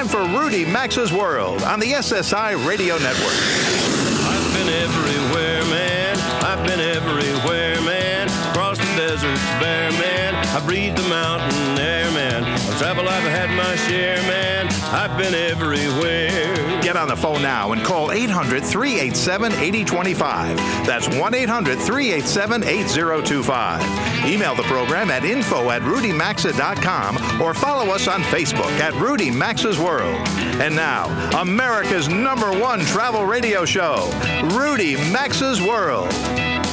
time for Rudy Maxa's World on the SSI Radio Network. I've been everywhere, man. I've been everywhere, man. Across the deserts bare, man. I breathe the mountain air, man. Of travel, I've had my share, man. I've been everywhere. Get on the phone now and call 800 387 8025. That's 1 800 387 8025. Email the program at info at rudymaxa.com or follow us on Facebook at Rudy Maxa's World. And now, America's number one travel radio show, Rudy Maxa's World.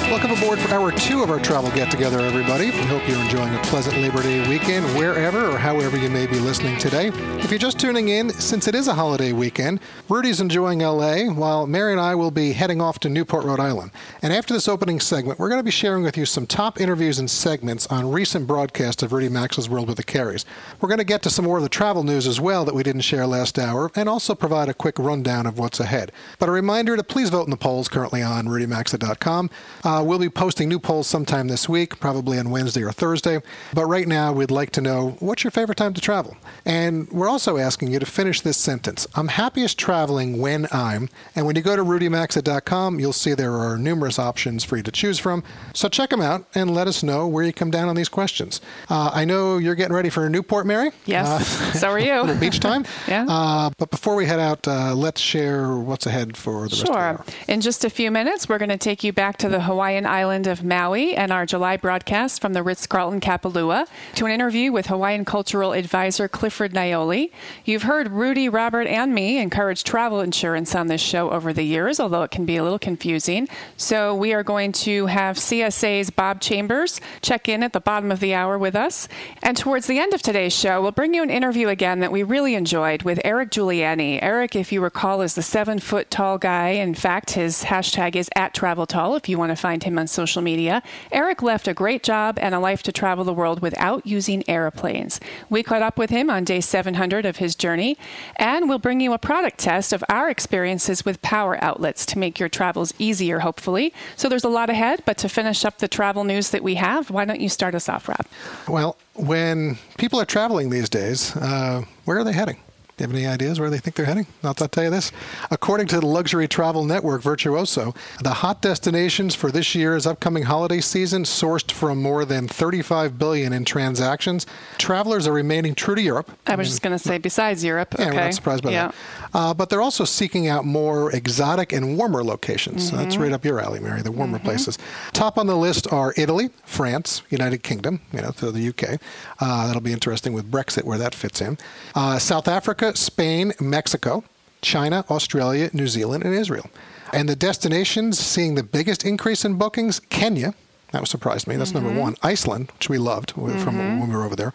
Welcome aboard for hour two of our travel get together, everybody. We hope you're enjoying a pleasant Labor Day weekend wherever or however you may be listening today. If you're just tuning in, since it is a holiday weekend, Rudy's enjoying LA while Mary and I will be heading off to Newport, Rhode Island. And after this opening segment, we're going to be sharing with you some top interviews and segments on recent broadcasts of Rudy Maxa's World with the Careys. We're going to get to some more of the travel news as well that we didn't share last hour and also provide a quick rundown of what's ahead. But a reminder to please vote in the polls currently on rudymaxa.com. Uh, we'll be posting new polls sometime this week, probably on Wednesday or Thursday. But right now, we'd like to know what's your favorite time to travel? And we're also asking you to finish this sentence I'm happiest traveling when I'm. And when you go to rudymaxa.com, you'll see there are numerous options for you to choose from. So check them out and let us know where you come down on these questions. Uh, I know you're getting ready for Newport, Mary. Yes, Uh, so are you. beach time. Yeah. Uh, but before we head out, uh, let's share what's ahead for the rest of the Sure. hour. In just a few minutes, we're going to take you back to the Hawaiian island of Maui and our July broadcast from the Ritz Carlton Kapalua to an interview with Hawaiian cultural advisor Clifford Naeole. You've heard Rudy, Robert, and me encourage travel insurance on this show over the years, although it can be a little confusing. So we are going to have CSA's Bob Chambers check in at the bottom of the hour with us. And towards the end of today's show, we'll bring you an interview again that we really enjoyed with Eric Giuliani. Eric, if you recall, is the seven foot tall guy. In fact, his hashtag is at travel tall if you want to find him on social media. Eric left a great job and a life to travel the world without using airplanes. We caught up with him on day 700 of his journey, and we'll bring you a product test of our experiences with power outlets to make your travels easier, hopefully. So there's a lot ahead, but to finish up the travel news that we have, why don't you start us off, Rob? Well, when people are traveling these days, uh, where are they heading? Do you have any ideas where they think they're heading? I'll, I'll tell you this. According to the luxury travel network Virtuoso, the hot destinations for this year's upcoming holiday season sourced from more than 35 billion in transactions. Travelers are remaining true to Europe. I was just going to say, besides Europe. Yeah, okay. we're not surprised by yeah. that. Uh, but they're also seeking out more exotic and warmer locations. So Mm-hmm. that's right up your alley, Mary, the warmer places. Top on the list are Italy, France, United Kingdom, you know, so the UK. Uh, that'll be interesting with Brexit where that fits in. Uh, South Africa, Spain, Mexico, China, Australia, New Zealand, and Israel. And the destinations seeing the biggest increase in bookings, Kenya. That was surprised me. That's number one. Iceland, which we loved from when we were over there.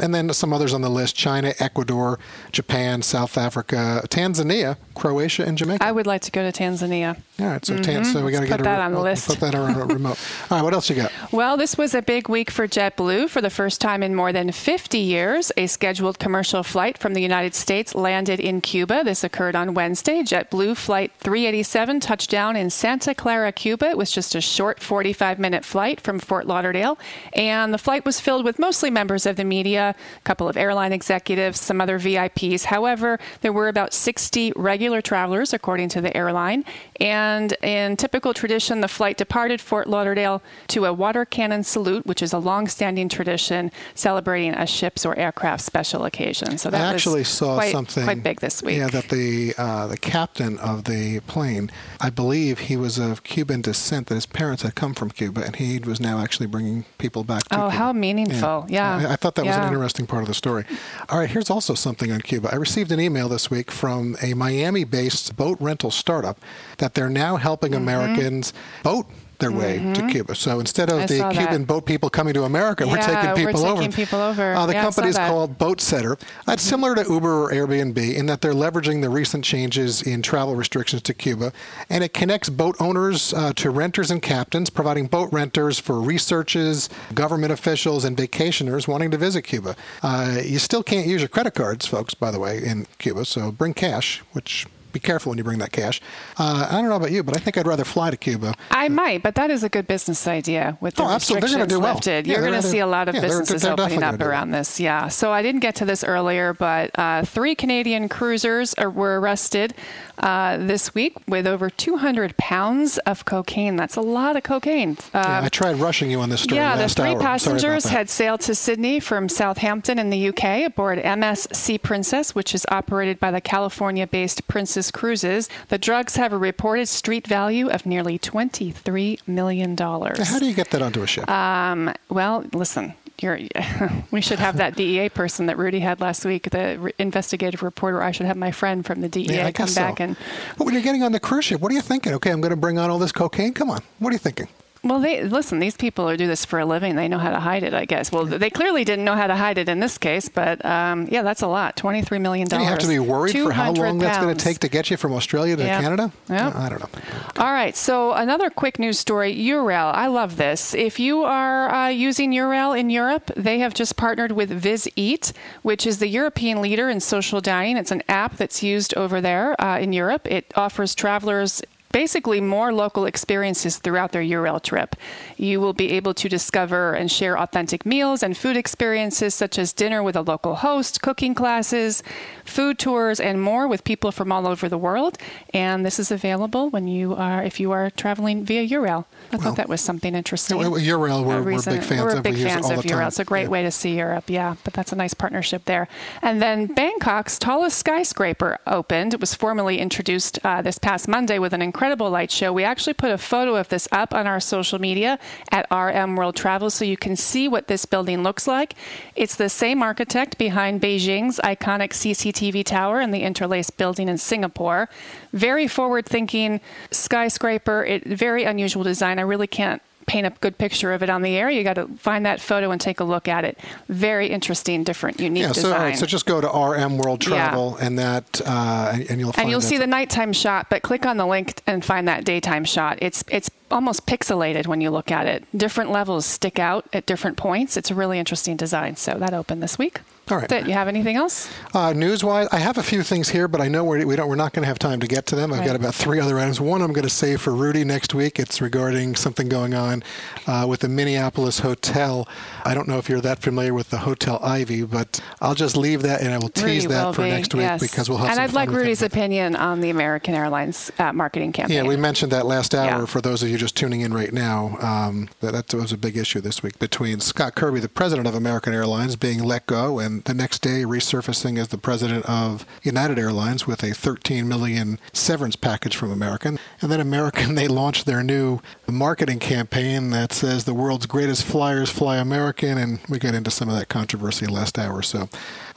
And then some others on the list China, Ecuador, Japan, South Africa, Tanzania, Croatia, and Jamaica. I would like to go to Tanzania. All right, so, mm-hmm. Tan- so we got to get put that on the list. Put that on a remote. All right, what else you got? Well, this was a big week for JetBlue. For the first time in more than 50 years, a scheduled commercial flight from the United States landed in Cuba. This occurred on Wednesday. JetBlue Flight 387 touched down in Santa Clara, Cuba. It was just a short 45 minute flight from Fort Lauderdale. And the flight was filled with mostly members of the media, a couple of airline executives, some other VIPs. However, there were about 60 regular travelers, according to the airline. And in typical tradition, the flight departed Fort Lauderdale to a water cannon salute, which is a long-standing tradition celebrating a ship's or aircraft special occasion. So that I actually saw quite, something quite big this week. Yeah, that the uh, the captain of the plane, I believe he was of Cuban descent. That his parents had come from Cuba, and he was now actually bringing people back. to Oh, Cuba. how meaningful. Yeah. I, I thought that was an Yeah. Interesting part of the story. All right, here's also something on Cuba. I received an email this week from a Miami-based boat rental startup that they're now helping Mm-hmm. Americans boat their way to Cuba. So instead of I the saw that. Cuban boat people coming to America, we're Yeah, taking we're people over. taking people over. Uh, the Yeah, I saw company's that. called Boatsetter. That's similar to Uber or Airbnb in that they're leveraging the recent changes in travel restrictions to Cuba, and it connects boat owners uh, to renters and captains, providing boat renters for researchers, government officials, and vacationers wanting to visit Cuba. Uh, you still can't use your credit cards, folks, by the way, in Cuba, so bring cash, which be careful when you bring that cash. Uh, I don't know about you, but I think I'd rather fly to Cuba. I might, but that is a good business idea with the Oh, absolutely. They're restrictions gonna do well. lifted. Yeah, You're going to see a lot of yeah, they're- businesses they're opening up around this. Yeah. So I didn't get to this earlier, but uh, three Canadian cruisers are, were arrested uh, this week with over 200 pounds of cocaine. That's a lot of cocaine. Uh, Yeah, I tried rushing you on this story yeah, the three hour. I'm sorry about passengers had sailed to Sydney from Southampton in the UK aboard MS Sea Princess, which is operated by the California based Princess Cruises. The drugs have a reported street value of nearly $23 million. How do you get that onto a ship? Um, well, listen. You're, we should have that DEA person that Rudy had last week, the re- investigative reporter. I should have my friend from the DEA yeah, come back so. and But when you're getting on the cruise ship, what are you thinking? Okay, I'm going to bring on all this cocaine. Come on, what are you thinking? Well, they listen. These people do this for a living. They know how to hide it, I guess. Well, they clearly didn't know how to hide it in this case, but um, yeah, that's a lot. Twenty-three million dollars. you have to be worried for how 200 long that's going to take to get you from Australia to. Canada? Yeah. I don't know. All right. So another quick news story. Eurail. I love this. If you are uh, using Eurail in Europe, they have just partnered with VizEat, which is the European leader in social dining. It's an app that's used over there uh, in Europe. It offers travelers basically more local experiences throughout their Eurail trip. You will be able to discover and share authentic meals and food experiences such as dinner with a local host, cooking classes, food tours, and more with people from all over the world. And this is available when you are if you are traveling via Eurail. I Well, thought that was something interesting. Well, Eurail, A we're- we're big fans we're of. big We use it fans of. Eurail. It's a great Yeah. way to see Europe, yeah. But that's a nice partnership there. And then Bangkok's tallest skyscraper opened. It was formally introduced uh, this past Monday with an incredible light show. We actually put a photo of this up on our social media at RM World Travel so you can see what this building looks like. It's the same architect behind Beijing's iconic CCTV tower and the interlaced building in Singapore. Very forward-thinking skyscraper. It very unusual design. I really can't paint a good picture of it on the air. You got to find that photo and take a look at it. Very interesting, different, unique Yeah, so, design. so just go to RM World Travel and that, uh, and, you'll find and you'll see the nighttime shot, but click on the link and find that daytime shot. It's it's almost pixelated when you look at it. Different levels stick out at different points. It's a really interesting design. So that opened this week. All right. That's it. You have anything else? Uh, news-wise, I have a few things here, but I know we're, we don't. We're not going to have time to get to them. I've Right. got about three other items. One I'm going to save for Rudy next week. It's regarding something going on uh, with the Minneapolis hotel. I don't know if you're that familiar with the Hotel Ivy, but I'll just leave that and I will tease Rudy that will for be, next week yes. because we'll have. And I'd like. Rudy's opinion on the American Airlines uh, marketing campaign. Yeah, we mentioned that last hour. Yeah. For those of you just tuning in right now, um, that, that was a big issue this week between Scott Kirby, the president of American Airlines, being let go, and the next day resurfacing as the president of United Airlines with a 13 million severance package from American. And then American, they launched their new marketing campaign that says the world's greatest flyers fly American, and we got into some of that controversy last hour. So,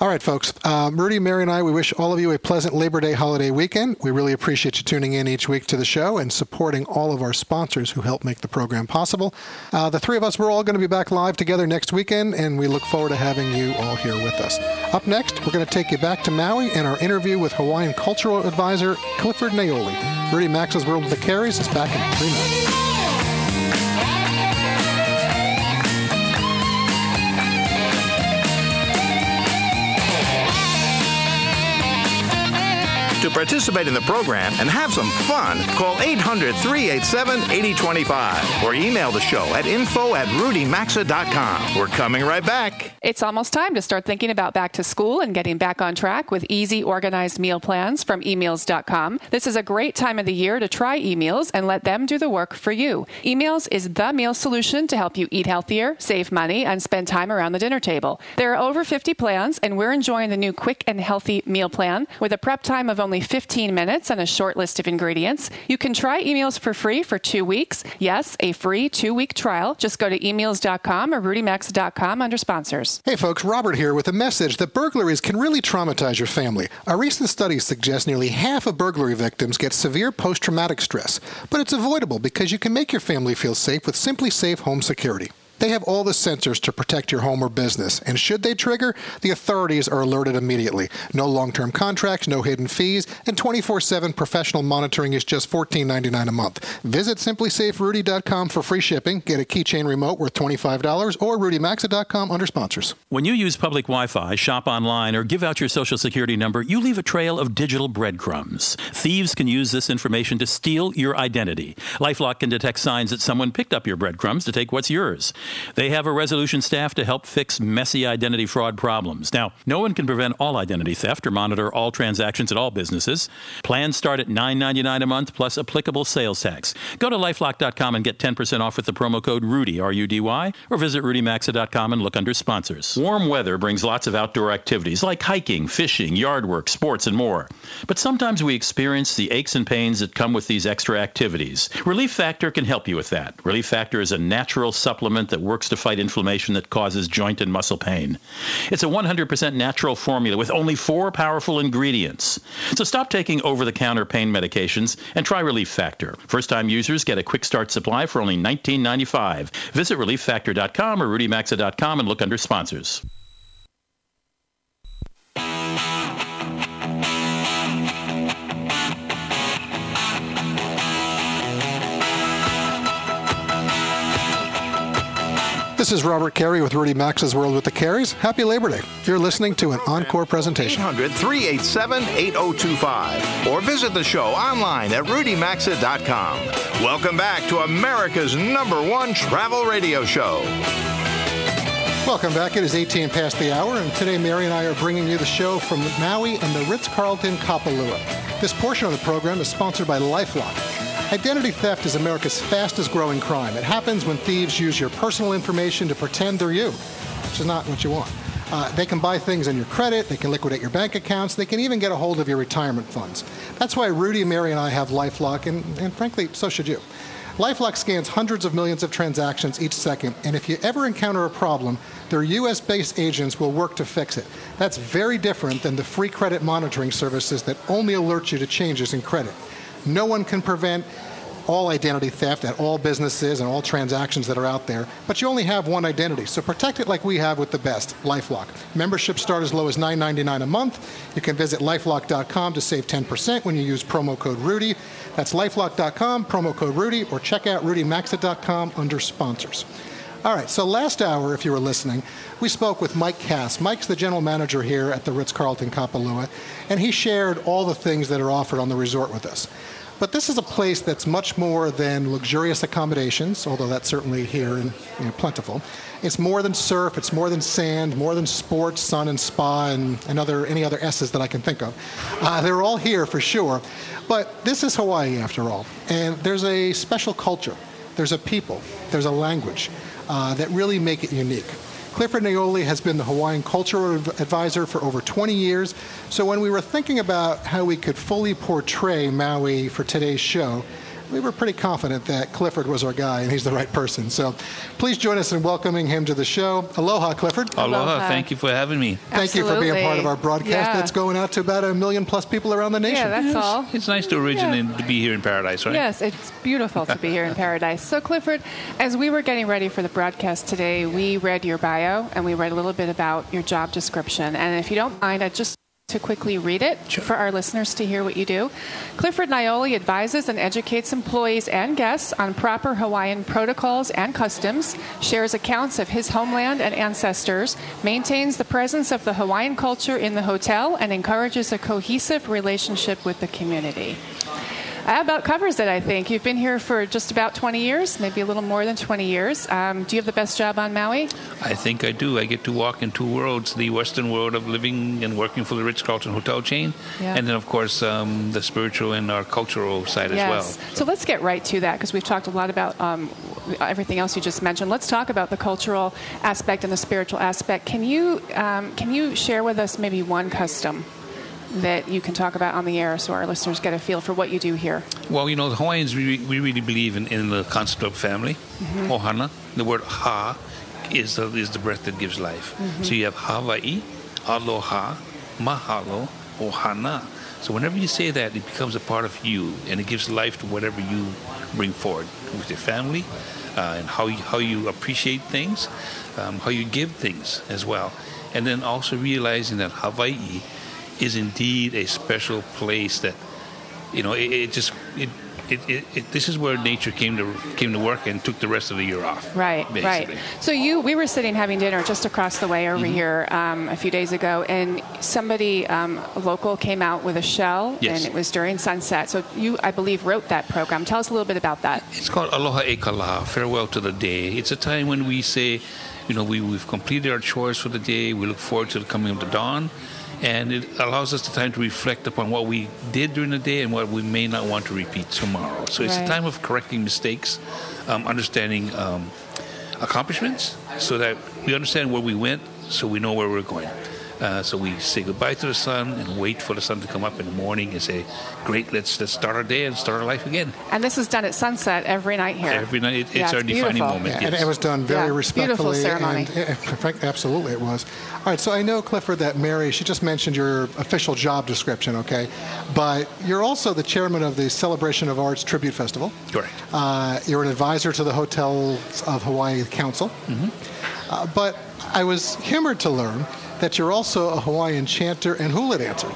all right, folks, um, Rudy, Mary, and I, we wish all of you a pleasant Labor Day holiday weekend. We really appreciate you tuning in each week to the show and supporting all of our sponsors who help make the program possible. Uh, the three of us, we're all going to be back live together next weekend, and we look forward to having you all here with us. Up next, we're going to take you back to Maui and our interview with Hawaiian Cultural Advisor Clifford Naeole. Rudy Maxa's World of the Careys is back in three minutes. To participate in the program and have some fun, call 800 387 8025 or email the show at info at rudymaxa.com. We're coming right back. It's almost time to start thinking about back to school and getting back on track with easy, organized meal plans from emeals.com. This is a great time of the year to try eMeals and let them do the work for you. eMeals is the meal solution to help you eat healthier, save money, and spend time around the dinner table. There are over 50 plans, and we're enjoying the new quick and healthy meal plan with a prep time of only 15 minutes and a short list of ingredients. You can try eMeals for free for two weeks. Yes, a free two week trial. Just go to emeals.com or rudymaxa.com under sponsors. Hey folks, Robert here with a message that burglaries can really traumatize your family. A recent study suggests nearly half of burglary victims get severe post traumatic stress, but it's avoidable because you can make your family feel safe with SimpliSafe Home Security. They have all the sensors to protect your home or business, and should they trigger, the authorities are alerted immediately. No long term contracts, no hidden fees, and 24 7 professional monitoring is just $14.99 a month. Visit simplisaferudy.com for free shipping, get a keychain remote worth $25, or rudymaxa.com under sponsors. When you use public Wi Fi, shop online, or give out your social security number, you leave a trail of digital breadcrumbs. Thieves can use this information to steal your identity. Lifelock can detect signs that someone picked up your breadcrumbs to take what's yours. They have a resolution staff to help fix messy identity fraud problems. Now, no one can prevent all identity theft or monitor all transactions at all businesses. Plans start at $9.99 a month plus applicable sales tax. Go to lifelock.com and get 10% off with the promo code RUDY, R U D Y, or visit rudymaxa.com and look under sponsors. Warm weather brings lots of outdoor activities like hiking, fishing, yard work, sports, and more. But sometimes we experience the aches and pains that come with these extra activities. Relief Factor can help you with that. Relief Factor is a natural supplement that works to fight inflammation that causes joint and muscle pain. It's a 100% natural formula with only four powerful ingredients. So stop taking over the counter pain medications and try Relief Factor. First time users get a quick start supply for only $19.95. Visit relieffactor.com or rudymaxa.com and look under sponsors. This is Robert Carey with Rudy Maxa's World with the Careys. Happy Labor Day. You're listening to an encore presentation. 800 387 8025 or visit the show online at rudymaxa.com. Welcome back to America's number one travel radio show. Welcome back. It is 18 past the hour, and today Mary and I are bringing you the show from Maui and the Ritz Carlton Kapalua. This portion of the program is sponsored by Lifelock. Identity theft is America's fastest growing crime. It happens when thieves use your personal information to pretend they're you, which is not what you want. Uh, they can buy things on your credit, they can liquidate your bank accounts, they can even get a hold of your retirement funds. That's why Rudy, Mary, and I have Lifelock, and, and frankly, so should you. Lifelock scans hundreds of millions of transactions each second, and if you ever encounter a problem, their US based agents will work to fix it. That's very different than the free credit monitoring services that only alert you to changes in credit. No one can prevent all identity theft at all businesses and all transactions that are out there, but you only have one identity. So protect it like we have with the best, LifeLock. Memberships start as low as $9.99 a month. You can visit lifelock.com to save 10% when you use promo code Rudy. That's lifelock.com, promo code Rudy, or check out rudymaxa.com under sponsors. All right, so last hour, if you were listening, we spoke with Mike Cass. Mike's the general manager here at the Ritz Carlton Kapalua, and he shared all the things that are offered on the resort with us. But this is a place that's much more than luxurious accommodations, although that's certainly here and you know, plentiful. It's more than surf, it's more than sand, more than sports, sun, and spa, and, and other, any other S's that I can think of. Uh, they're all here for sure. But this is Hawaii, after all. And there's a special culture, there's a people, there's a language uh, that really make it unique. Clifford Naeole has been the Hawaiian Cultural Advisor for over 20 years. So when we were thinking about how we could fully portray Maui for today's show, we were pretty confident that Clifford was our guy and he's the right person. So please join us in welcoming him to the show. Aloha, Clifford. Aloha. Aloha. Thank you for having me. Thank Absolutely. you for being part of our broadcast yeah. that's going out to about a million plus people around the nation. Yeah, that's yes. all. It's nice to originate yeah. to be here in paradise, right? Yes, it's beautiful to be here in paradise. So, Clifford, as we were getting ready for the broadcast today, we read your bio and we read a little bit about your job description. And if you don't mind, I just to quickly read it sure. for our listeners to hear what you do. Clifford Naeole advises and educates employees and guests on proper Hawaiian protocols and customs, shares accounts of his homeland and ancestors, maintains the presence of the Hawaiian culture in the hotel, and encourages a cohesive relationship with the community. That about covers it, I think. You've been here for just about 20 years, maybe a little more than 20 years. Um, do you have the best job on Maui? I think I do. I get to walk in two worlds the Western world of living and working for the Ritz Carlton hotel chain, yeah. and then, of course, um, the spiritual and our cultural side yes. as well. So. so. let's get right to that because we've talked a lot about um, everything else you just mentioned. Let's talk about the cultural aspect and the spiritual aspect. Can you, um, can you share with us maybe one custom? That you can talk about on the air so our listeners get a feel for what you do here? Well, you know, the Hawaiians, we, we really believe in, in the concept of family. Mm-hmm. Ohana, the word ha is the, is the breath that gives life. Mm-hmm. So you have Hawaii, aloha, mahalo, ohana. So whenever you say that, it becomes a part of you, and it gives life to whatever you bring forward with your family, uh, and how you, how you appreciate things, um, how you give things as well, and then also realizing that Hawaii is indeed a special place that you know it, it just it it, it, it, this is where nature came to came to work and took the rest of the year off. Right, basically. right. So you, we were sitting having dinner just across the way over Mm-hmm. here um, a few days ago, and somebody um, local came out with a shell, Yes. and it was during sunset. So you, I believe, wrote that program. Tell us a little bit about that. It's called Aloha e Kala, farewell to the day. It's a time when we say, you know, we, we've completed our chores for the day. We look forward to the coming of the dawn. And it allows us the time to reflect upon what we did during the day and what we may not want to repeat tomorrow. So it's Right. a time of correcting mistakes, um, understanding um, accomplishments, so that we understand where we went, so we know where we're going. Uh, so we say goodbye to the sun and wait for the sun to come up in the morning and say, "Great, let's let's start our day and start our life again." And this is done at sunset every night here. Every night, it, Yeah, it's our it's defining beautiful. moment. And yes. it was done very Yeah, beautiful respectfully. ceremony. And, in absolutely, it was. All right, so I know, Clifford, that Mary, she just mentioned your official job description, okay? But you're also the chairman of the Celebration of Arts Tribute Festival. Correct. Uh, you're an advisor to the Hotels of Hawaii Council. Uh, but I was humored to learn that you're also a Hawaiian chanter and hula dancer.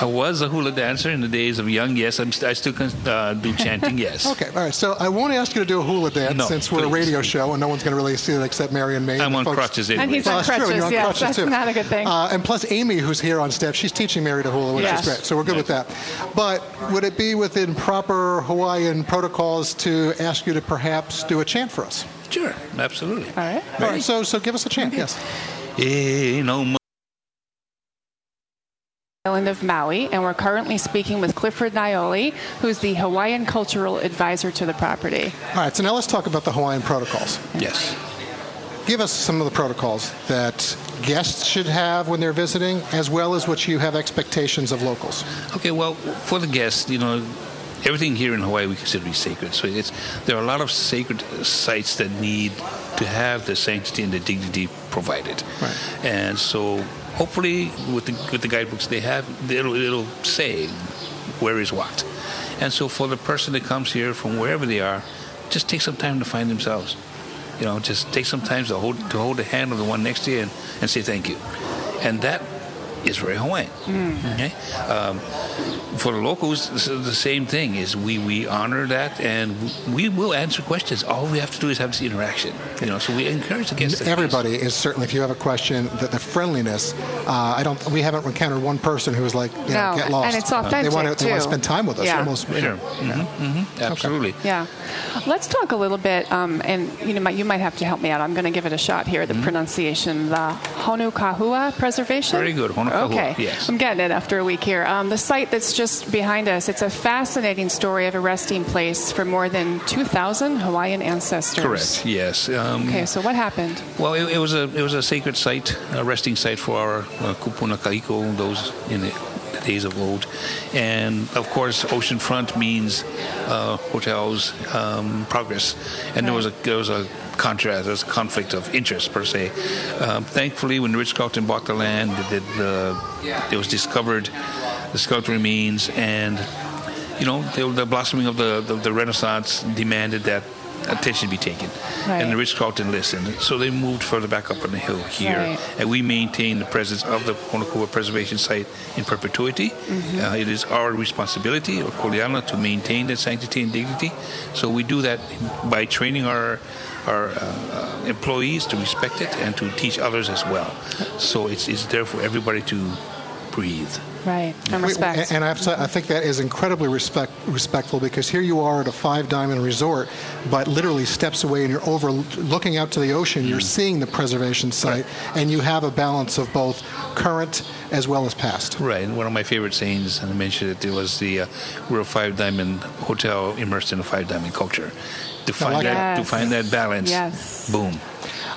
I was a hula dancer in the days of young. Yes, I'm st- I still can uh, do chanting. Yes. Okay, all right. So I won't ask you to do a hula dance No, since we're a radio show and no one's going to really see it except Mary and me. I'm The on folks- crutches anyway. And he's Well, on that's true. crutches. You're on yes, crutches that's too. not a good thing. Uh, and plus, Amy, who's here on staff, she's teaching Mary to hula, which Yes. is great. So we're good with that. But would it be within proper Hawaiian protocols to ask you to perhaps do a chant for us? Sure, absolutely. All right. All right. So, so give us a chant. Yes. Island of Maui, and we're currently speaking with Clifford Naeole, who's the Hawaiian Cultural Advisor to the property. All right. So now let's talk about the Hawaiian protocols. Yes. Give us some of the protocols that guests should have when they're visiting, as well as what you have expectations of locals. Okay. Well, for the guests, you know, everything here in Hawaii we consider to be sacred. So it's there are a lot of sacred sites that need to have the sanctity and the dignity provided. Right. And so, hopefully, with the with the guidebooks they have, it'll it'll say where is what. And so, for the person that comes here from wherever they are, just take some time to find themselves. You know, just take some time to hold to hold the hand of the one next to you and, and say thank you. And that is very Hawaiian. Okay. Um, for the locals, the same thing. Is we we honor that and we will answer questions. All we have to do is have this interaction. You know, so we encourage the guests. to- Everybody is certainly. If you have a question, that the friendliness. Uh, I don't. We haven't encountered one person who was like, you know, No, get lost. and it's They want to. They want to spend time with us. Yeah. Almost. you Sure. know. hmm hmm Absolutely. Yeah. Let's talk a little bit, um, and you know, might- you might have to help me out. I'm going to give it a shot here. The pronunciation, the Honokahua Preservation. Very good, Honokahua, Okay. yes. I'm getting it after a week here. Um, the site that's just behind us. It's a fascinating story of a resting place for more than 2,000 Hawaiian ancestors. Correct. Yes. Um, Okay, so what happened? Well, it, it was a it was a sacred site, a resting site for our uh, kupuna kaiko, those in the, the days of old, and of course, oceanfront means uh, hotels, um, progress, and there was a there was a contrast, there was a conflict of interest per se. Um, thankfully, when Ritz Carlton bought the land, it, uh, it was discovered the skeleton remains, and you know the, the blossoming of the, the the Renaissance demanded that attention be taken, Right. and the Ritz Carlton listened. So they moved further back up on the hill here, Right. and we maintain the presence of the Honokahua Preservation Site in perpetuity. Mm-hmm. Uh, it is our responsibility, or kuleana, to maintain that sanctity and dignity. So we do that by training our our uh, employees to respect it and to teach others as well. So it's, it's there for everybody to breathe. Right, and We- respect. And I, have to, I think that is incredibly respect, respectful because here you are at a five diamond resort, but literally steps away and you're over looking out to the ocean. You're seeing the preservation site, and you have a balance of both current as well as past. Right, and one of my favorite sayings, and I mentioned it, it was the uh, we're a five diamond hotel immersed in a five diamond culture. To find like that, to find that balance, Yes. boom.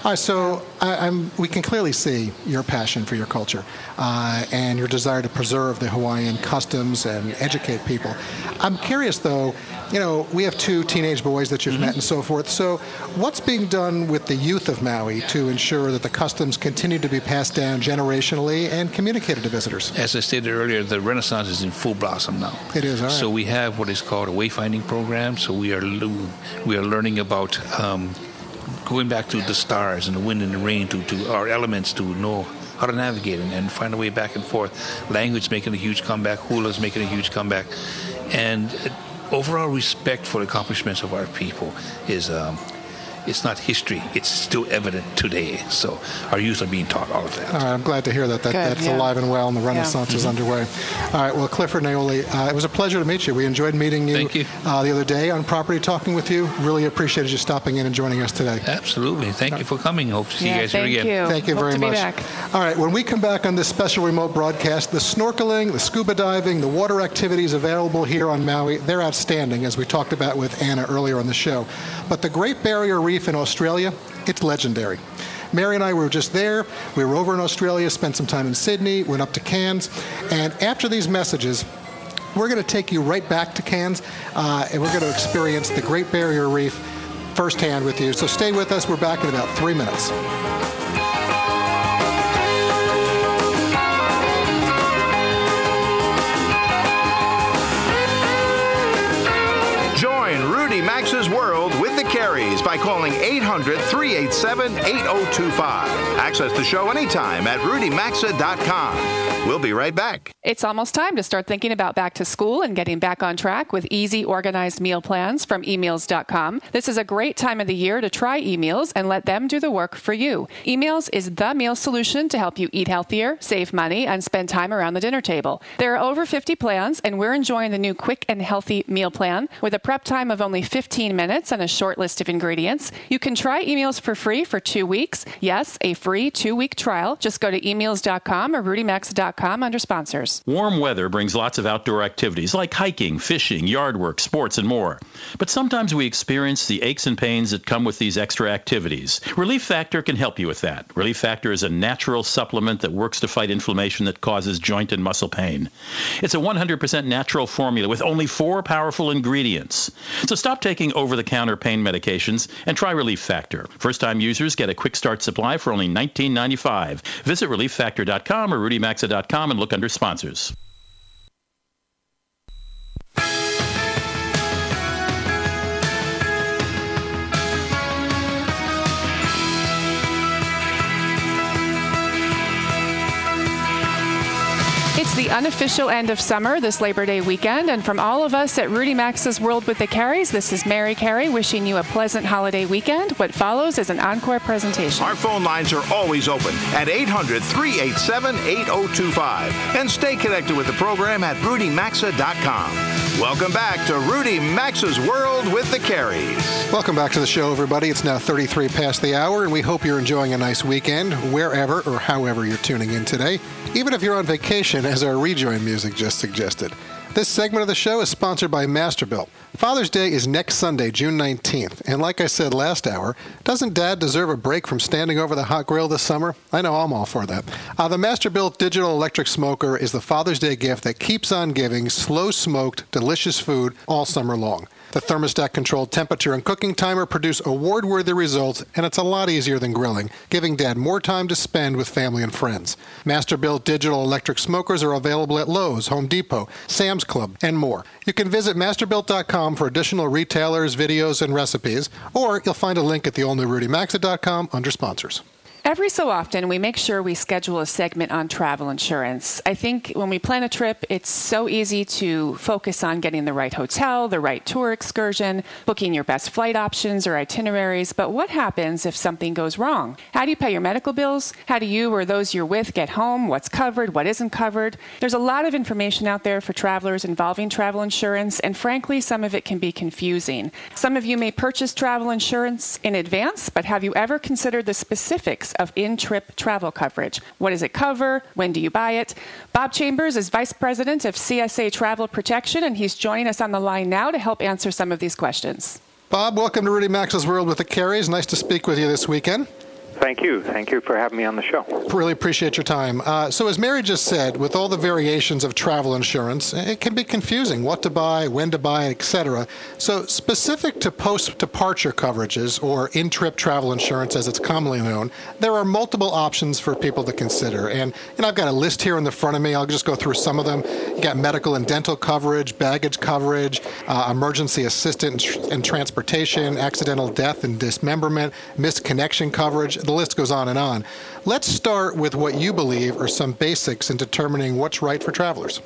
Right, so I, we can clearly see your passion for your culture uh, and your desire to preserve the Hawaiian customs and educate people. I'm curious, though, you know, we have two teenage boys that you've mm-hmm. met and so forth. So, what's being done with the youth of Maui to ensure that the customs continue to be passed down generationally and communicated to visitors? As I stated earlier, the Renaissance is in full blossom now. It is. All right. So we have what is called a wayfinding program. So we are we are learning about um, going back to the stars and the wind and the rain to, to our elements to know how to navigate and, and find a way back and forth. Language making a huge comeback, hula's making a huge comeback, and overall respect for the accomplishments of our people is um, it's not history. It's still evident today. So our youth are being taught all of that. All right, I'm glad to hear that, that that's yeah. alive and well and the Renaissance yeah. is mm-hmm. underway. All right, well, Clifford Naeole, uh, it was a pleasure to meet you. We enjoyed meeting you, Thank you. Uh, the other day on property, talking with you. Really appreciated you stopping in and joining us today. Absolutely. Thank you for coming. Hope to see yeah, you guys here again. You. Thank you Hope very much. All right, when we come back on this special remote broadcast, the snorkeling, the scuba diving, the water activities available here on Maui, they're outstanding, as we talked about with Anna earlier on the show. But the Great Barrier Reef in Australia, it's legendary. Mary and I were just there. We were over in Australia, spent some time in Sydney, went up to Cairns, and after these messages, we're going to take you right back to Cairns, uh, and we're going to experience the Great Barrier Reef firsthand with you. So stay with us. We're back in about three minutes. Join Rudy Maxa's World with Careys by calling 800 387 8025. Access the show anytime at rudymaxa.com. We'll be right back. It's almost time to start thinking about back to school and getting back on track with easy, organized meal plans from emeals.com. This is a great time of the year to try eMeals and let them do the work for you. eMeals is the meal solution to help you eat healthier, save money, and spend time around the dinner table. There are over 50 plans, and we're enjoying the new quick and healthy meal plan with a prep time of only 15 minutes and a short list of ingredients. You can try eMeals for free for two weeks. Yes, a free two week trial. Just go to emeals.com or rudymaxa.com under sponsors. Warm weather brings lots of outdoor activities like hiking, fishing, yard work, sports, and more. But sometimes we experience the aches and pains that come with these extra activities. Relief Factor can help you with that. Relief Factor is a natural supplement that works to fight inflammation that causes joint and muscle pain. It's a 100% natural formula with only four powerful ingredients. So stop taking over the counter pain medications and try Relief Factor. First time users get a quick start supply for only $19.95. Visit relieffactor.com or rudymaxa.com and look under sponsors. The unofficial end of summer this Labor Day weekend. And from all of us at Rudy Maxa's World with the Careys, this is Mary Carey wishing you a pleasant holiday weekend. What follows is an encore presentation. Our phone lines are always open at 800 387 8025. And stay connected with the program at rudymaxa.com. Welcome back to Rudy Maxa's World with the Careys. Welcome back to the show, everybody. It's now 33 past the hour, and we hope you're enjoying a nice weekend wherever or however you're tuning in today even if you're on vacation, as our rejoin music just suggested. This segment of the show is sponsored by Masterbuilt. Father's Day is next Sunday, June 19th, and like I said last hour, doesn't Dad deserve a break from standing over the hot grill this summer? I know I'm all for that. Uh, the Masterbuilt Digital Electric Smoker is the Father's Day gift that keeps on giving slow smoked, delicious food all summer long. The thermostat controlled temperature and cooking timer produce award worthy results, and it's a lot easier than grilling, giving Dad more time to spend with family and friends. Masterbuilt digital electric smokers are available at Lowe's, Home Depot, Sam's Club, and more. You can visit masterbuilt.com for additional retailers, videos, and recipes, or you'll find a link at the allnewrudymaxa.com under sponsors. Every so often, we make sure we schedule a segment on travel insurance. I think when we plan a trip, it's so easy to focus on getting the right hotel, the right tour excursion, booking your best flight options or itineraries. But what happens if something goes wrong? How do you pay your medical bills? How do you or those you're with get home? What's covered? What isn't covered? There's a lot of information out there for travelers involving travel insurance, and frankly, some of it can be confusing. Some of you may purchase travel insurance in advance, but have you ever considered the specifics of in trip travel coverage. What does it cover? When do you buy it? Bob Chambers is Vice President of CSA Travel Protection, and he's joining us on the line now to help answer some of these questions. Bob, welcome to Rudy Maxa's World with the Careys. Nice to speak with you this weekend. Thank you. Thank you for having me on the show. Really appreciate your time. Uh, so, as Mary just said, with all the variations of travel insurance, it can be confusing what to buy, when to buy, etc. So, specific to post departure coverages or in trip travel insurance as it's commonly known, there are multiple options for people to consider. And, and I've got a list here in the front of me. I'll just go through some of them. You got medical and dental coverage, baggage coverage, uh, emergency assistance and transportation, accidental death and dismemberment, missed connection coverage the list goes on and on. Let's start with what you believe are some basics in determining what's right for travelers.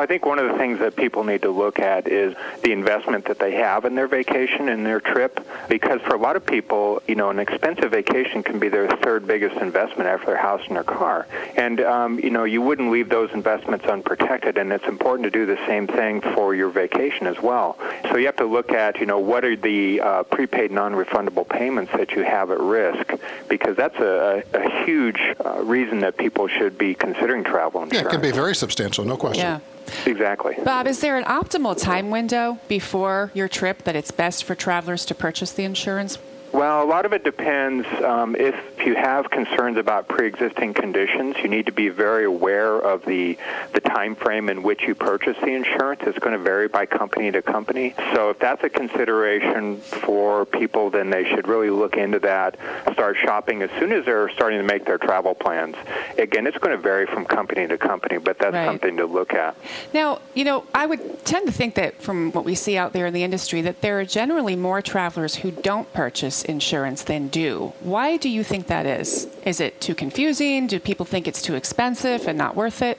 Well, I think one of the things that people need to look at is the investment that they have in their vacation and their trip. Because for a lot of people, you know, an expensive vacation can be their third biggest investment after their house and their car. And, um, you know, you wouldn't leave those investments unprotected. And it's important to do the same thing for your vacation as well. So you have to look at, you know, what are the uh, prepaid non refundable payments that you have at risk? Because that's a, a huge uh, reason that people should be considering travel insurance. Yeah, it can be very substantial, no question. Yeah. Exactly. Bob, is there an optimal time window before your trip that it's best for travelers to purchase the insurance? Well, a lot of it depends. Um, if you have concerns about pre-existing conditions, you need to be very aware of the the time frame in which you purchase the insurance. It's going to vary by company to company. So if that's a consideration for people, then they should really look into that. Start shopping as soon as they're starting to make their travel plans. Again, it's going to vary from company to company, but that's Right. something to look at. Now, you know, I would tend to think that from what we see out there in the industry, that there are generally more travelers who don't purchase insurance than do. Why do you think that is? Is it too confusing? Do people think it's too expensive and not worth it?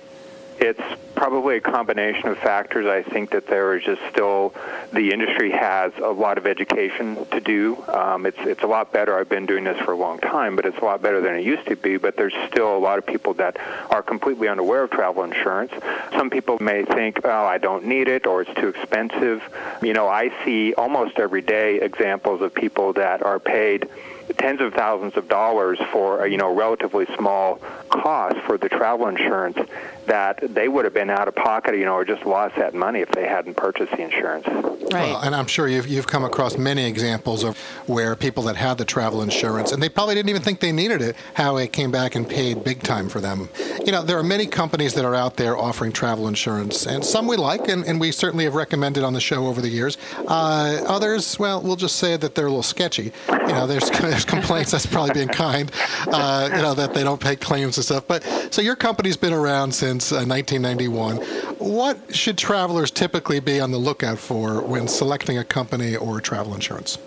It's probably a combination of factors. I think that there is just still the industry has a lot of education to do. Um, it's it's a lot better. I've been doing this for a long time, but it's a lot better than it used to be. But there's still a lot of people that are completely unaware of travel insurance. Some people may think, oh, I don't need it, or it's too expensive. You know, I see almost every day examples of people that are paid tens of thousands of dollars for a, you know relatively small cost for the travel insurance that they would have been out of pocket you know or just lost that money if they hadn't purchased the insurance Right. Well, and I'm sure you've, you've come across many examples of where people that had the travel insurance and they probably didn't even think they needed it, how it came back and paid big time for them. You know, there are many companies that are out there offering travel insurance, and some we like, and, and we certainly have recommended on the show over the years. Uh, others, well, we'll just say that they're a little sketchy. You know, there's, there's complaints, that's probably being kind, uh, you know, that they don't pay claims and stuff. But so your company's been around since uh, 1991. What should travelers typically be on the lookout for when selecting a company or travel insurance?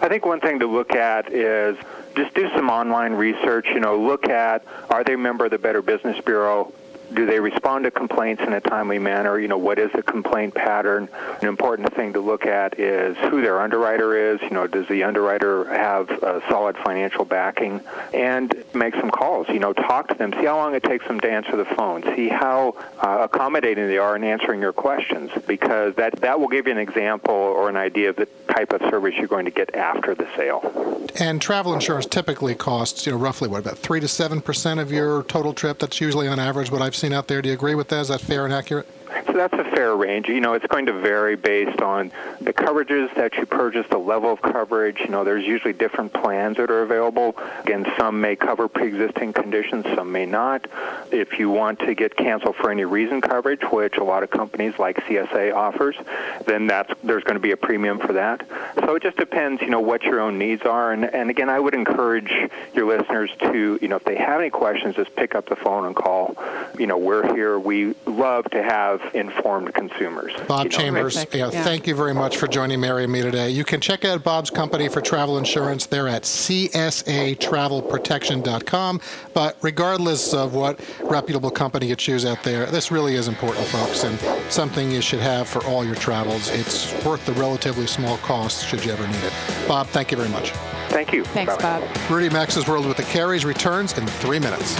I think one thing to look at is just do some online research. You know, look at are they a member of the Better Business Bureau? Do they respond to complaints in a timely manner? You know, what is the complaint pattern? An important thing to look at is who their underwriter is. You know, does the underwriter have solid financial backing? And make some calls. You know, talk to them. See how long it takes them to answer the phone. See how uh, accommodating they are in answering your questions, because that that will give you an example or an idea of the type of service you're going to get after the sale. And travel insurance typically costs, you know, roughly what about three to seven percent of your total trip. That's usually on average what I've seen out there. Do you agree with that? Is that fair and accurate? So that's a fair range. You know, it's going to vary based on the coverages that you purchase, the level of coverage. You know, there's usually different plans that are available. Again, some may cover pre-existing conditions, some may not. If you want to get canceled for any reason coverage, which a lot of companies like CSA offers, then that's there's going to be a premium for that. So it just depends, you know, what your own needs are. And, and again, I would encourage your listeners to, you know, if they have any questions, just pick up the phone and call. You know, we're here. We love to have informed consumers. Bob You know, Chambers, Terrific. yeah, Yeah. thank you very much for joining Mary and me today. You can check out Bob's company for travel insurance. They're at csatravelprotection.com. But regardless of what reputable company you choose out there, this really is important, folks, and something you should have for all your travels. It's worth the relatively small cost should you ever need it. Bob, thank you very much. Thank you. Thanks, Bye-bye. Bob. Rudy Maxa's World with the Careys returns in three minutes.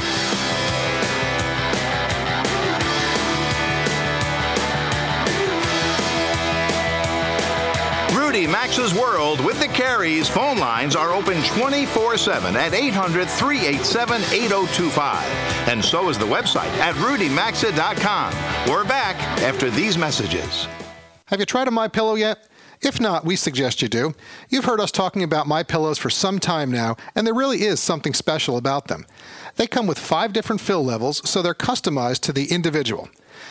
Maxa's World with the Careys phone lines are open 24 7 at 800 387 8025. And so is the website at rudymaxa.com. We're back after these messages. Have you tried a My Pillow yet? If not, we suggest you do. You've heard us talking about My Pillows for some time now, and there really is something special about them. They come with five different fill levels, so they're customized to the individual.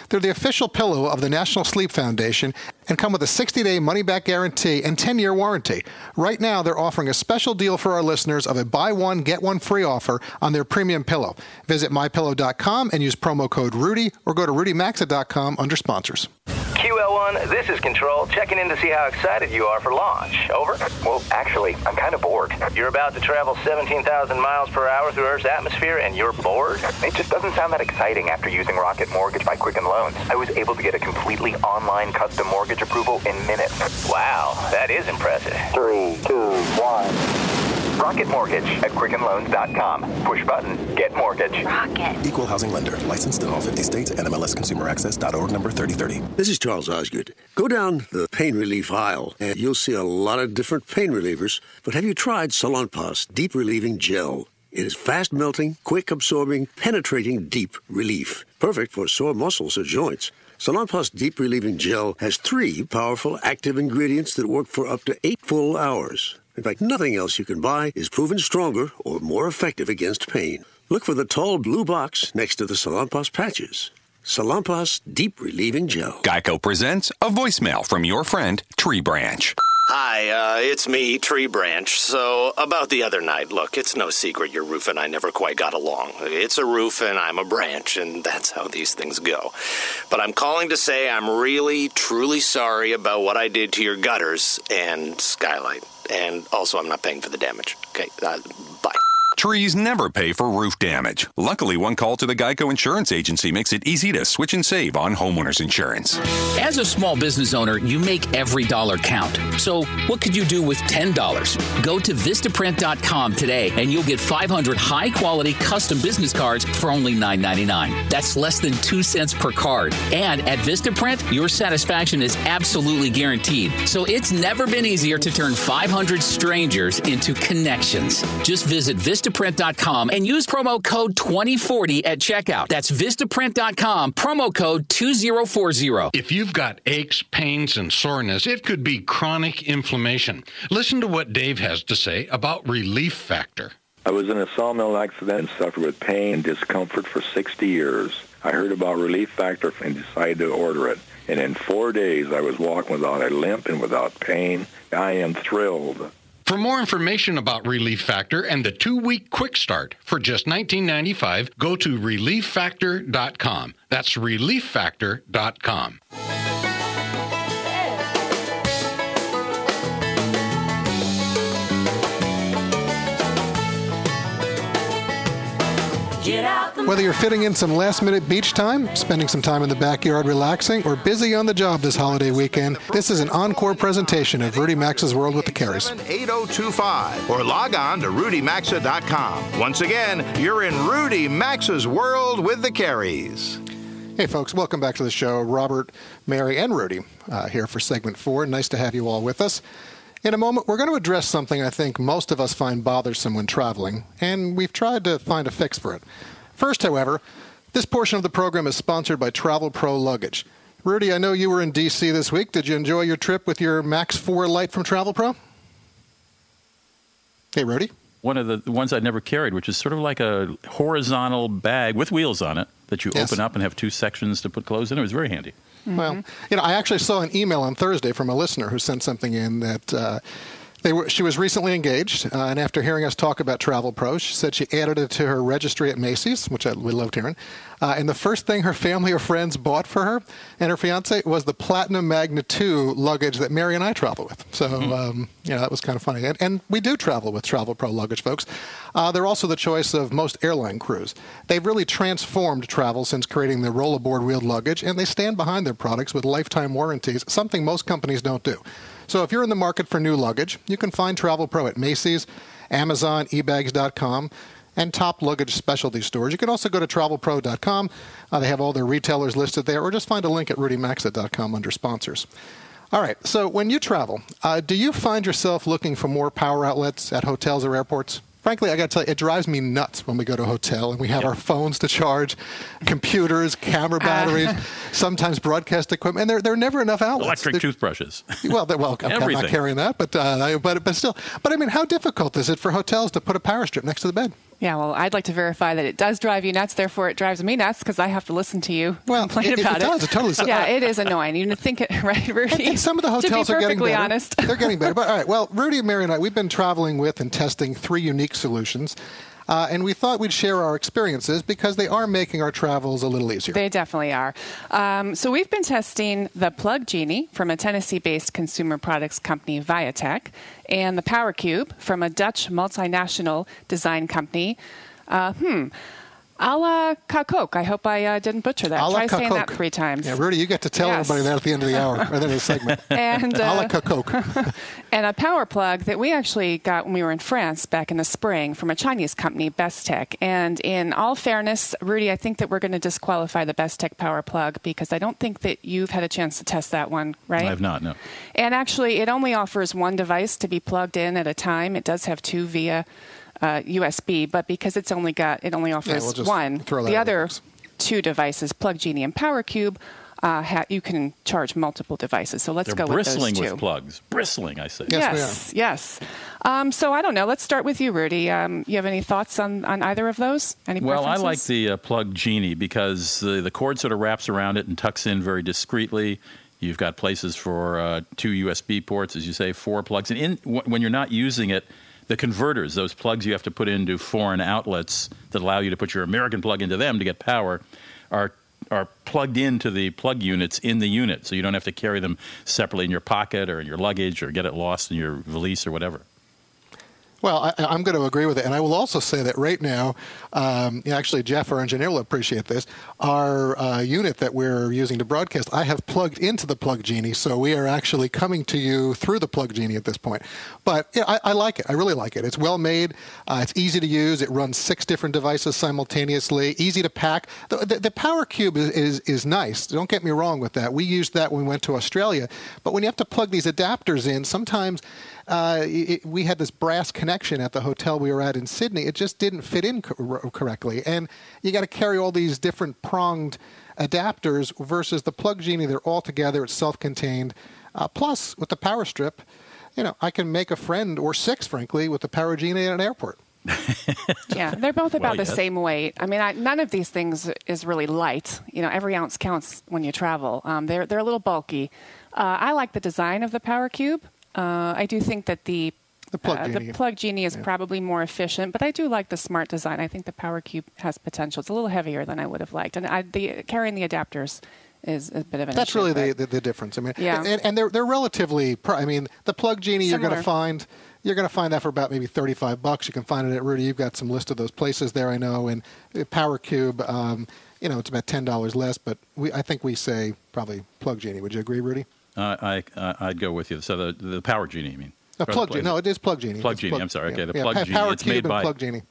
They're the official pillow of the National Sleep Foundation and come with a 60 day money back guarantee and 10 year warranty. Right now, they're offering a special deal for our listeners of a buy one, get one free offer on their premium pillow. Visit mypillow.com and use promo code Rudy or go to rudymaxa.com under sponsors. QL1, this is Control, checking in to see how excited you are for launch. Over? Well, actually, I'm kind of bored. You're about to travel 17,000 miles per hour through Earth's atmosphere and you're bored? It just doesn't sound that exciting after using Rocket Mortgage by Quicken Loans. I was able to get a completely online custom mortgage approval in minutes. Wow, that is impressive. Three, two, one. Rocket Mortgage at QuickenLoans.com. Push button, get mortgage. Rocket. Equal housing lender. Licensed in all 50 states. NMLSConsumerAccess.org number 3030. This is Charles Osgood. Go down the pain relief aisle and you'll see a lot of different pain relievers. But have you tried Salonpas Deep Relieving Gel? It is fast melting, quick absorbing, penetrating deep relief. Perfect for sore muscles or joints. Salonpas Deep Relieving Gel has three powerful active ingredients that work for up to eight full hours. In fact, nothing else you can buy is proven stronger or more effective against pain. Look for the tall blue box next to the Salonpas patches. Salonpas Deep Relieving Gel. Geico presents a voicemail from your friend Tree Branch. Hi, uh, it's me, Tree Branch. So, about the other night, look, it's no secret your roof and I never quite got along. It's a roof and I'm a branch, and that's how these things go. But I'm calling to say I'm really, truly sorry about what I did to your gutters and skylight. And also, I'm not paying for the damage. Okay. Trees never pay for roof damage. Luckily, one call to the Geico Insurance Agency makes it easy to switch and save on homeowners insurance. As a small business owner, you make every dollar count. So, what could you do with $10? Go to Vistaprint.com today and you'll get 500 high quality custom business cards for only $9.99. That's less than 2 cents per card. And at Vistaprint, your satisfaction is absolutely guaranteed. So, it's never been easier to turn 500 strangers into connections. Just visit Vistaprint Vistaprint.com and use promo code 2040 at checkout. That's Vistaprint.com, promo code 2040. If you've got aches, pains, and soreness, it could be chronic inflammation. Listen to what Dave has to say about Relief Factor. I was in a sawmill accident and suffered with pain and discomfort for 60 years. I heard about Relief Factor and decided to order it. And in four days, I was walking without a limp and without pain. I am thrilled. For more information about Relief Factor and the two-week quick start for just $19.95, go to relieffactor.com. That's relieffactor.com. Whether you're fitting in some last minute beach time, spending some time in the backyard relaxing, or busy on the job this holiday weekend, this is an encore presentation of Rudy Maxa's World with the Careys. 8025 or log on to rudymaxa.com. Once again, you're in Rudy Maxa's World with the Careys. Hey, folks, welcome back to the show. Robert, Mary, and Rudy uh, here for segment four. Nice to have you all with us. In a moment, we're going to address something I think most of us find bothersome when traveling, and we've tried to find a fix for it. First, however, this portion of the program is sponsored by Travelpro Luggage. Rudy, I know you were in D.C. this week. Did you enjoy your trip with your Max 4 Light from Travelpro? Hey, Rudy? One of the ones I'd never carried, which is sort of like a horizontal bag with wheels on it that you yes. open up and have two sections to put clothes in. It was very handy. Mm-hmm. Well, you know, I actually saw an email on Thursday from a listener who sent something in that uh, were, she was recently engaged, uh, and after hearing us talk about Travelpro, she said she added it to her registry at Macy's, which I, we loved hearing. Uh, and the first thing her family or friends bought for her and her fiance was the Platinum Magna 2 luggage that Mary and I travel with. So, mm-hmm. um, you know, that was kind of funny. And, and, we do travel with Travelpro luggage, folks. Uh, they're also the choice of most airline crews. They've really transformed travel since creating the rollaboard wheeled luggage, and they stand behind their products with lifetime warranties, something most companies don't do. So if you're in the market for new luggage, you can find Travelpro at Macy's, Amazon, ebags.com, and top luggage specialty stores. You can also go to travelpro.com. Uh, they have all their retailers listed there, or just find a link at rudymaxa.com under sponsors. All right, so when you travel, uh, do you find yourself looking for more power outlets at hotels or airports? Frankly, I got to tell you, it drives me nuts when we go to a hotel and we have our phones to charge, computers, camera batteries, sometimes broadcast equipment, and there, there are never enough outlets. Electric There- toothbrushes. well, they're- well, okay, I'm not carrying that, but, uh, I- but but still, but I mean, how difficult is it for hotels to put a power strip next to the bed? Yeah, well, I'd like to verify that it does drive you nuts. Therefore, it drives me nuts because I have to listen to you complain if it about does, it totally- yeah, it is annoying. You think it right, Rudy? And some of the hotels are getting better. honest. They're getting better. But all right, well, Rudy and Mary and I, we've been traveling with and testing three unique solutions. Uh, and we thought we'd share our experiences because they are making our travels a little easier. They definitely are. Um, so we've been testing the Plug Genie from a Tennessee-based consumer products company, Viatek, and the Power Cube from a Dutch multinational design company. Uh, hmm. A la Coke. I hope I uh, didn't butcher that. A la Try saying that three times. Yeah, Rudy, you get to tell Yes. everybody that at the end of the hour, or the end of the segment. And, a la uh, Coke. and a power plug that we actually got when we were in France back in the spring from a Chinese company, Bestek. And in all fairness, Rudy, I think that we're going to disqualify the Bestek power plug because I don't think that you've had a chance to test that one, right? I have not, no. And actually, it only offers one device to be plugged in at a time. It does have two via uh, USB, but because it's only got it only offers we'll one. the out of the other two devices, Plug Genie and Power Cube, uh, ha- you can charge multiple devices. So let's They're go with bristling those two. Bristling with plugs. Bristling, I say. Yes, yes. Um, so I don't know. Let's start with you, Rudy. Um, you have any thoughts on, on either of those? Any Well, I like the uh, plug genie because the, the cord sort of wraps around it and tucks in very discreetly. You've got places for uh, two USB ports, as you say, four plugs. And in, w- when you're not using it, the converters, those plugs you have to put into foreign outlets that allow you to put your American plug into them to get power, are are plugged into the plug units in the unit, so you don't have to carry them separately in your pocket or in your luggage or get it lost in your valise or whatever. Well, I, I'm going to agree with it, and I will also say that right now, um, actually, Jeff, our engineer, will appreciate this. Our uh, unit that we're using to broadcast, I have plugged into the Plug Genie, so we are actually coming to you through the Plug Genie at this point. But yeah, I, I like it. I really like it. It's well made. Uh, it's easy to use. It runs six different devices simultaneously. Easy to pack. The, the, the Power Cube is, is is nice. Don't get me wrong with that. We used that when we went to Australia. But when you have to plug these adapters in, sometimes uh, it, we had this brass connection at the hotel we were at in Sydney. It just didn't fit in cor- correctly, and you got to carry all these different pronged adapters versus the plug genie. They're all together. It's self-contained. Uh, plus, with the power strip, you know, I can make a friend or six, frankly, with the power genie at an airport. yeah, they're both about Well, the yes. same weight. I mean, I, none of these things is really light. You know, every ounce counts when you travel. Um, they're they're a little bulky. Uh, I like the design of the Power Cube. Uh, I do think that the the plug uh, genie. the plug genie is Yeah. probably more efficient, but I do like the smart design. I think the Power Cube has potential. It's a little heavier than I would have liked, and I, the carrying the adapters is a bit of an issue. That's issue. really the, the, the difference. I mean, Yeah. and, and they're they're relatively. Pri- I mean, the plug genie you're going to find you're going to find that for about maybe 35 bucks. You can find it at Rudy. You've got some list of those places there, I know. And Power Cube, um, you know, it's about ten dollars less. But we, I think we say probably plug genie. Would you agree, Rudy? Uh, I, I I'd go with you. So the the power genie, you mean? No, plug plug- genie. No, it is plug genie. Plug It's genie. I'm sorry. yeah, Okay, the yeah, plug genie. Power it's made by plug genie.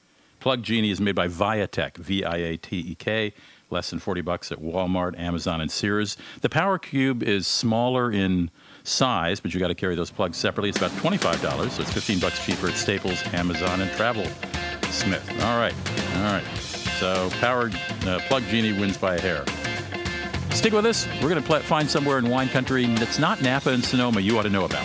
Plug Genie is made by Viatek, V-I-A-T-E-K. Less than 40 bucks at Walmart, Amazon, and Sears. The Power Cube is smaller in size, but you got to carry those plugs separately. It's about $25, so it's 15 bucks cheaper at Staples, Amazon, and Travel Smith. All right, all right. So Power uh, Plug Genie wins by a hair. Stick with us. We're going to pl- find somewhere in wine country that's not Napa and Sonoma you ought to know about.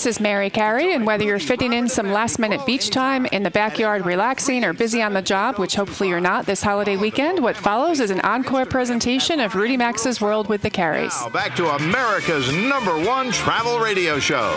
This is Mary Carey, and whether you're fitting in some last minute beach time, in the backyard relaxing, or busy on the job, which hopefully you're not this holiday weekend, what follows is an encore presentation of Rudy Maxa's World with the Careys. Now back to America's number one travel radio show.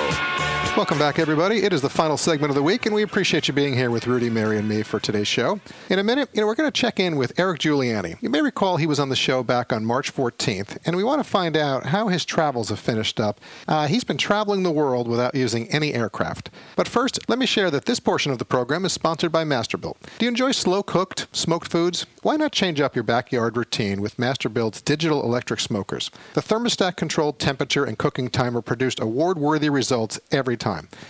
Welcome back, everybody. It is the final segment of the week, and we appreciate you being here with Rudy, Mary, and me for today's show. In a minute, you know, we're going to check in with Eric Giuliani. You may recall he was on the show back on March 14th, and we want to find out how his travels have finished up. Uh, he's been traveling the world without using any aircraft. But first, let me share that this portion of the program is sponsored by Masterbuilt. Do you enjoy slow cooked, smoked foods? Why not change up your backyard routine with Masterbuilt's digital electric smokers? The thermostat controlled temperature and cooking timer produced award worthy results every.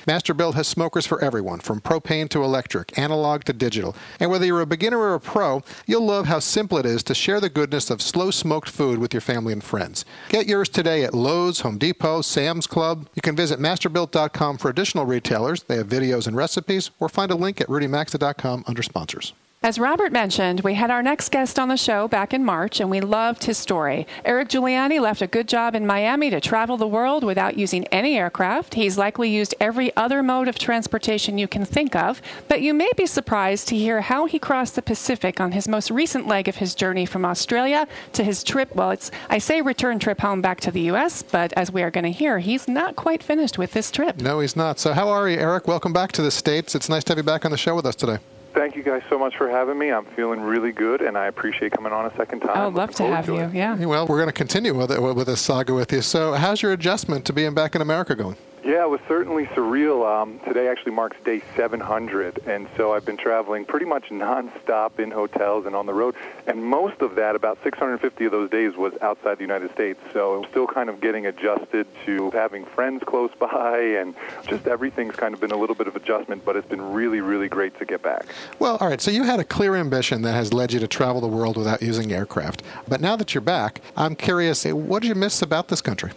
Masterbuilt has smokers for everyone, from propane to electric, analog to digital. And whether you're a beginner or a pro, you'll love how simple it is to share the goodness of slow smoked food with your family and friends. Get yours today at Lowe's, Home Depot, Sam's Club. You can visit masterbuilt.com for additional retailers. They have videos and recipes, or find a link at rudymaxa.com under sponsors. As Robert mentioned, we had our next guest on the show back in March, and we loved his story. Eric Giuliani left a good job in Miami to travel the world without using any aircraft. He's likely used every other mode of transportation you can think of, but you may be surprised to hear how he crossed the Pacific on his most recent leg of his journey from Australia to his trip. Well, it's I say return trip home back to the U.S., but as we are going to hear, he's not quite finished with this trip. No, he's not. So, how are you, Eric? Welcome back to the States. It's nice to have you back on the show with us today. Thank you guys so much for having me. I'm feeling really good, and I appreciate coming on a second time. I would love to have you. It. Yeah. Well, we're going to continue with it with this saga with you. So, how's your adjustment to being back in America going? Yeah, it was certainly surreal. Um, today actually marks day 700, and so I've been traveling pretty much nonstop in hotels and on the road. And most of that, about 650 of those days, was outside the United States. So I'm still kind of getting adjusted to having friends close by, and just everything's kind of been a little bit of adjustment. But it's been really, really great to get back. Well, all right. So you had a clear ambition that has led you to travel the world without using aircraft. But now that you're back, I'm curious, what did you miss about this country?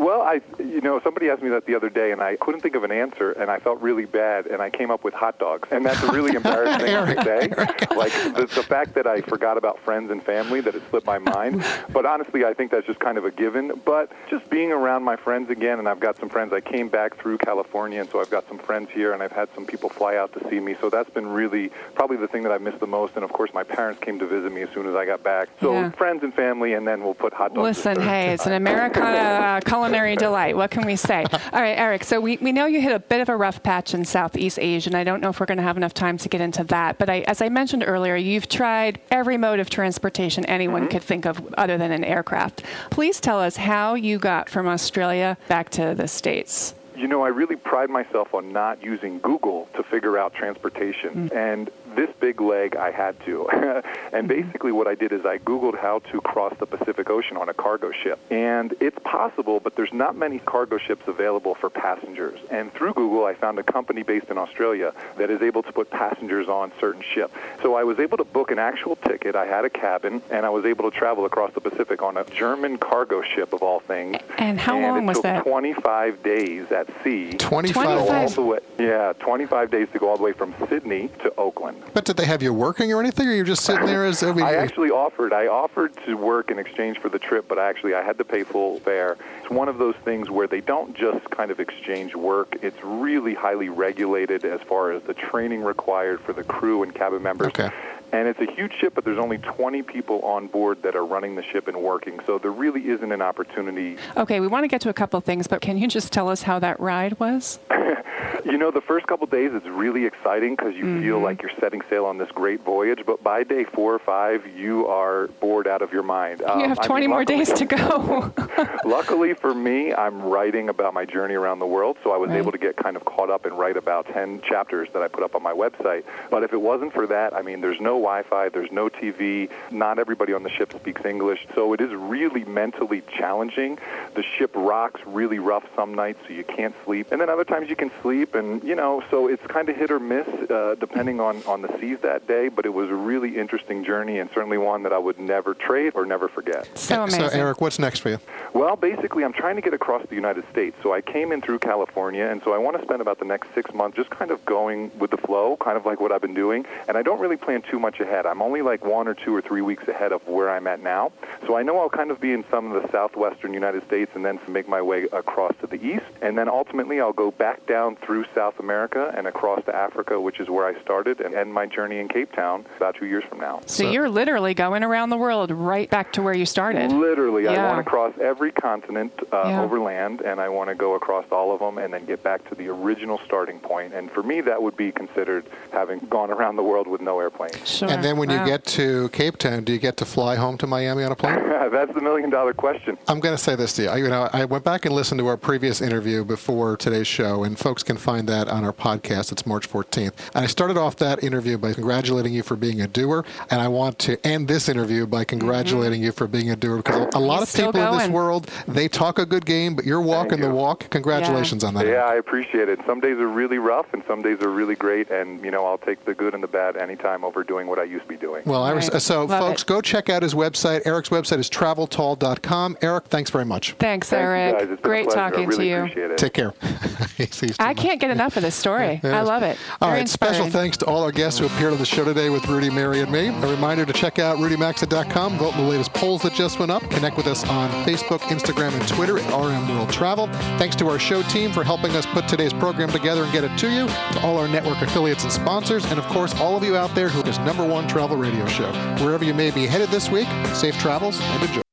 Well, I, you know, somebody asked me that the other day, and I couldn't think of an answer, and I felt really bad, and I came up with hot dogs, and that's a really embarrassing thing to say. Like the, the fact that I forgot about friends and family, that it slipped my mind. But honestly, I think that's just kind of a given. But just being around my friends again, and I've got some friends. I came back through California, and so I've got some friends here, and I've had some people fly out to see me. So that's been really probably the thing that I've missed the most. And of course, my parents came to visit me as soon as I got back. So Yeah. friends and family, and then we'll put hot dogs. Listen, hey, it's an Americana uh, culinary delight. What can we say? All right, Eric, so we, we know you hit a bit of a rough patch in Southeast Asia, and I don't know if we're going to have enough time to get into that. But I, as I mentioned earlier, you've tried every mode of transportation anyone mm-hmm. could think of other than an aircraft. Please tell us how you got from Australia back to the States. You know, I really pride myself on not using Google to figure out transportation. Mm. And this big leg, I had to. and basically, what I did is I Googled how to cross the Pacific Ocean on a cargo ship. And it's possible, but there's not many cargo ships available for passengers. And through Google, I found a company based in Australia that is able to put passengers on certain ships. So I was able to book an actual ticket. I had a cabin, and I was able to travel across the Pacific on a German cargo ship, of all things. And how and long it was took that? 25 days at sea. 25? To go all the way, yeah, 25 days to go all the way from Sydney to Oakland. But did they have you working or anything, or you're just sitting there as? I mean, I actually offered. I offered to work in exchange for the trip, but actually I had to pay full fare. It's one of those things where they don't just kind of exchange work. It's really highly regulated as far as the training required for the crew and cabin members. Okay. And it's a huge ship, but there's only 20 people on board that are running the ship and working. So there really isn't an opportunity Okay, we want to get to a couple of things, but can you just tell us how that ride was? You know, the first couple days it's really exciting because you feel Mm-hmm. like you're setting sail on this great voyage. But by day four or five, you are bored out of your mind. you Um, have I 20 mean, more luckily- days to go. Luckily for me, I'm writing about my journey around the world, so I was Right. able to get kind of caught up and write about 10 chapters that I put up on my website. But if it wasn't for that, I mean, there's no Wi-Fi, there's no TV, not everybody on the ship speaks English, so it is really mentally challenging. The ship rocks really rough some nights, so you can't sleep, and then other times you can sleep, and you know, so it's kind of hit or miss uh, depending on on the seas that day. But it was a really interesting journey, and certainly one that I would never trade or never forget. So So, Eric, what's next for you? Well, basically, I'm trying to get across the United States. So I came in through California, and so I want to spend about the next six months just kind of going with the flow, kind of like what I've been doing. And I don't really plan too much ahead. I'm only like one or two or three weeks ahead of where I'm at now. So I know I'll kind of be in some of the southwestern United States and then make my way across to the east. And then ultimately, I'll go back down through South America and across to Africa, which is where I started, and end my journey in Cape Town about two years from now. So, you're literally going around the world right back to where you started. Literally, I want to cross every continent uh, Yeah. overland, and I want to go across all of them, and then get back to the original starting point. And for me, that would be considered having gone around the world with no airplane. And then when you get to Cape Town, do you get to fly home to Miami on a plane? That's the million dollar question. I'm going to say this to you. I, you know, I went back and listened to our previous interview interview before today's show, and folks can find that on our podcast. It's March 14th. And I started off that interview by congratulating you for being a doer, and I want to end this interview by congratulating mm-hmm. you for being a doer because a lot He's of still people in this world they talk a good game, but you're walking the walk. Congratulations on that. Yeah, I appreciate it. Some days are really rough, and some days are really great. And you know, I'll take the good and the bad anytime over doing what I used to be doing. Well, I res- so Love folks, go check out his website. Eric's website is traveltall.com. Eric, thanks very much. Thanks, Thank Eric. guys. It's been a Great talking really to you. appreciate it. Take care. I can't get enough of this story. I love it. All Very right, special thanks to all our guests who appeared on the show today with Rudy, Mary, and me. A reminder to check out rudymaxa.com, vote in the latest polls that just went up, connect with us on Facebook, Instagram, and Twitter at RM World Travel. Thanks to our show team for helping us put today's program together and get it to you, to all our network affiliates and sponsors, and of course, all of you out there who is number one travel radio show. Wherever you may be headed this week, safe travels and enjoy.